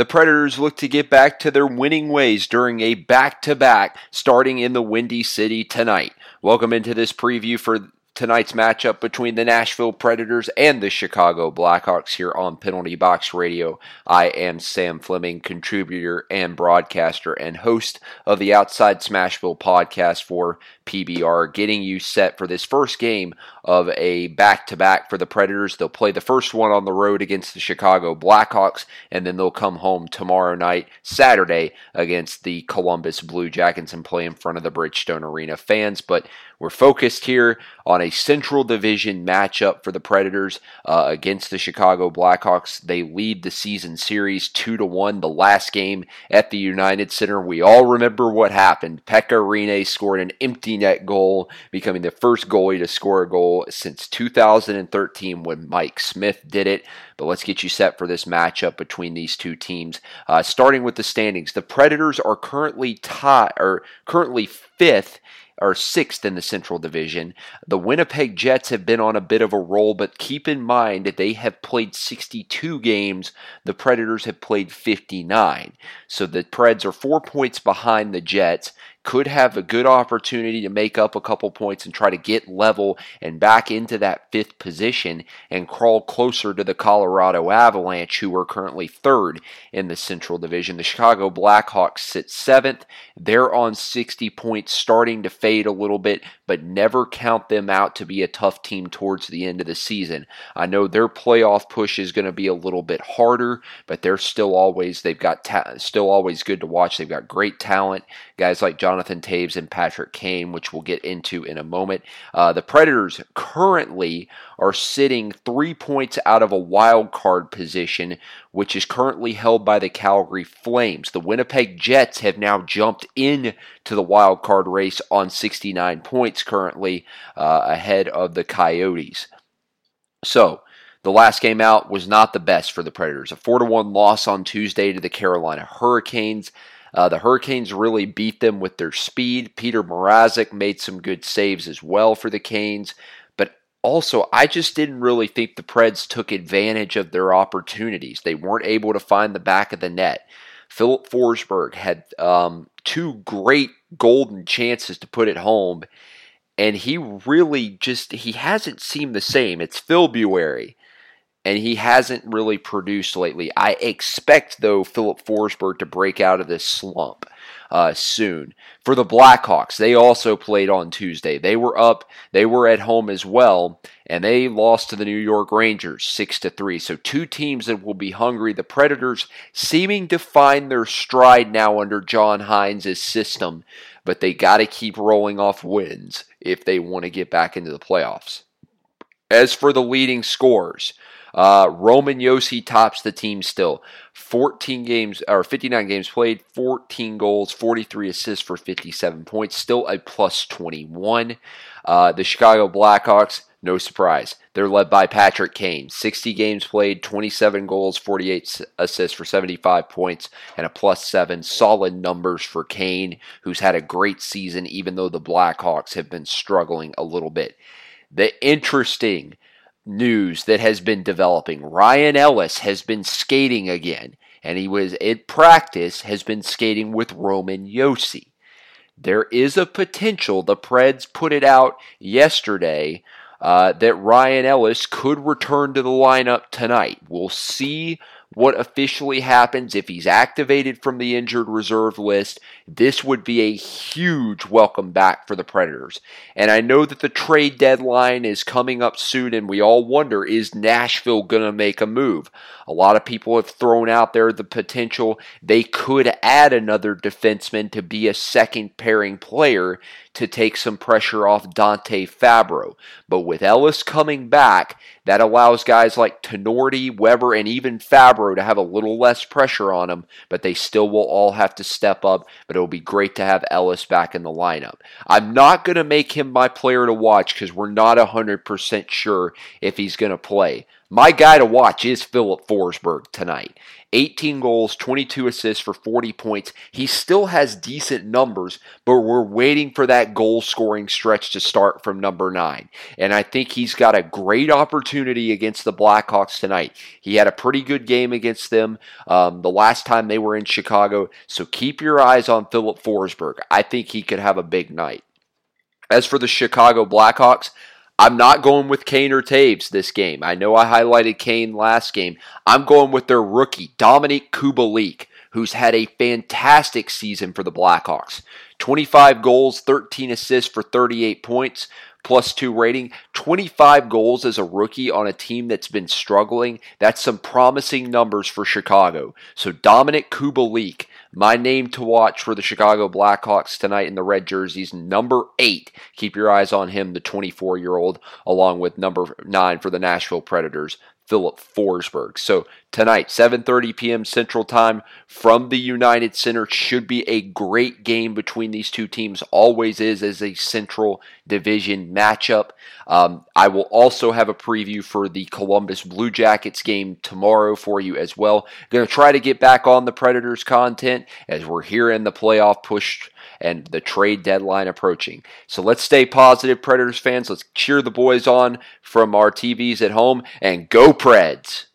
The Predators look to get back to their winning ways during a back to back starting in the Windy City tonight. Welcome into this preview for tonight's matchup between the Nashville Predators and the Chicago Blackhawks here on Penalty Box Radio. I am Sam Fleming, contributor and broadcaster and host of the Outside Smashville podcast for PBR, getting you set for this first game of a back to back for the Predators. They'll play the first one on the road against the Chicago Blackhawks, and then they'll come home tomorrow night, Saturday, against the Columbus Blue Jackets and play in front of the Bridgestone Arena fans. But we're focused here on a Central Division matchup for the Predators uh, against the Chicago Blackhawks. They lead the season series two to one. The last game at the United Center, we all remember what happened. Pekka Rinne scored an empty net goal, becoming the first goalie to score a goal since 2013 when Mike Smith did it. But let's get you set for this matchup between these two teams. Uh, starting with the standings, the Predators are currently tied or currently fifth or sixth in the Central Division. The Winnipeg Jets have been on a bit of a roll, but keep in mind that they have played 62 games. The Predators have played 59. So the Preds are four points behind the Jets could have a good opportunity to make up a couple points and try to get level and back into that fifth position and crawl closer to the Colorado Avalanche, who are currently third in the Central Division. The Chicago Blackhawks sit seventh. They're on 60 points, starting to fade a little bit, but never count them out to be a tough team towards the end of the season. I know their playoff push is going to be a little bit harder, but they're still always, they've got, ta- still always good to watch. They've got great talent. Guys like John Jonathan Toews and Patrick Kane, which we'll get into in a moment. Uh, the Predators currently are sitting three points out of a wild card position, which is currently held by the Calgary Flames. The Winnipeg Jets have now jumped in to the wild card race on 69 points currently uh, ahead of the Coyotes. So, the last game out was not the best for the Predators. A 4 1 loss on Tuesday to the Carolina Hurricanes. Uh, the Hurricanes really beat them with their speed. Petr Mrazek made some good saves as well for the Canes. But also, I just didn't really think the Preds took advantage of their opportunities. They weren't able to find the back of the net. Filip Forsberg had um, two great golden chances to put it home, and he really just he hasn't seemed the same. It's February and he hasn't really produced lately. I expect, though, Filip Forsberg to break out of this slump uh, soon. For the Blackhawks, they also played on Tuesday. They were up, they were at home as well, and they lost to the New York Rangers 6 to 3. So two teams that will be hungry. The Predators seeming to find their stride now under John Hynes' system, but they got to keep rolling off wins if they want to get back into the playoffs. As for the leading scores, uh, Roman Josi tops the team still. 14 games or 59 games played, 14 goals, 43 assists for 57 points, still a plus 21. Uh, the Chicago Blackhawks, no surprise. They're led by Patrick Kane. 60 games played, 27 goals, 48 assists for 75 points, and a plus seven. Solid numbers for Kane, who's had a great season, even though the Blackhawks have been struggling a little bit. The interesting news that has been developing. Ryan Ellis has been skating again, and he was in practice has been skating with Roman Josi. There is a potential, the Preds put it out yesterday, uh, that Ryan Ellis could return to the lineup tonight. We'll see what officially happens if he's activated from the injured reserve list. This would be a huge welcome back for the Predators. And I know that the trade deadline is coming up soon, and we all wonder is Nashville going to make a move? A lot of people have thrown out there the potential they could add another defenseman to be a second pairing player to take some pressure off Dante Fabbro. But with Ellis coming back, that allows guys like Tinordi, Weber, and even Fabbro to have a little less pressure on them, but they still will all have to step up. But it'll be great to have Ellis back in the lineup. I'm not going to make him my player to watch because we're not 100% sure if he's going to play. My guy to watch is Filip Forsberg tonight. 18 goals, 22 assists for 40 points. He still has decent numbers, but we're waiting for that goal scoring stretch to start from number nine. And I think he's got a great opportunity against the Blackhawks tonight. He had a pretty good game against them um, the last time they were in Chicago. So keep your eyes on Filip Forsberg. I think he could have a big night. As for the Chicago Blackhawks, I'm not going with Kane or Toews this game. I know I highlighted Kane last game. I'm going with their rookie, Dominik Kubalik, who's had a fantastic season for the Blackhawks. 25 goals, 13 assists for 38 points, plus two rating. 25 goals as a rookie on a team that's been struggling. That's some promising numbers for Chicago. So Dominik Kubalik, my name to watch for the Chicago Blackhawks tonight in the red jerseys, number eight. Keep your eyes on him, the 24 year old, along with number nine for the Nashville Predators, Filip Forsberg. So tonight, 7:30 p.m. Central Time from the United Center should be a great game between these two teams. Always is as a Central Division matchup. Um, I will also have a preview for the Columbus Blue Jackets game tomorrow for you as well. Going to try to get back on the Predators content as we're here in the playoff push and the trade deadline approaching. So let's stay positive, Predators fans. Let's cheer the boys on from our TVs at home and go Preds.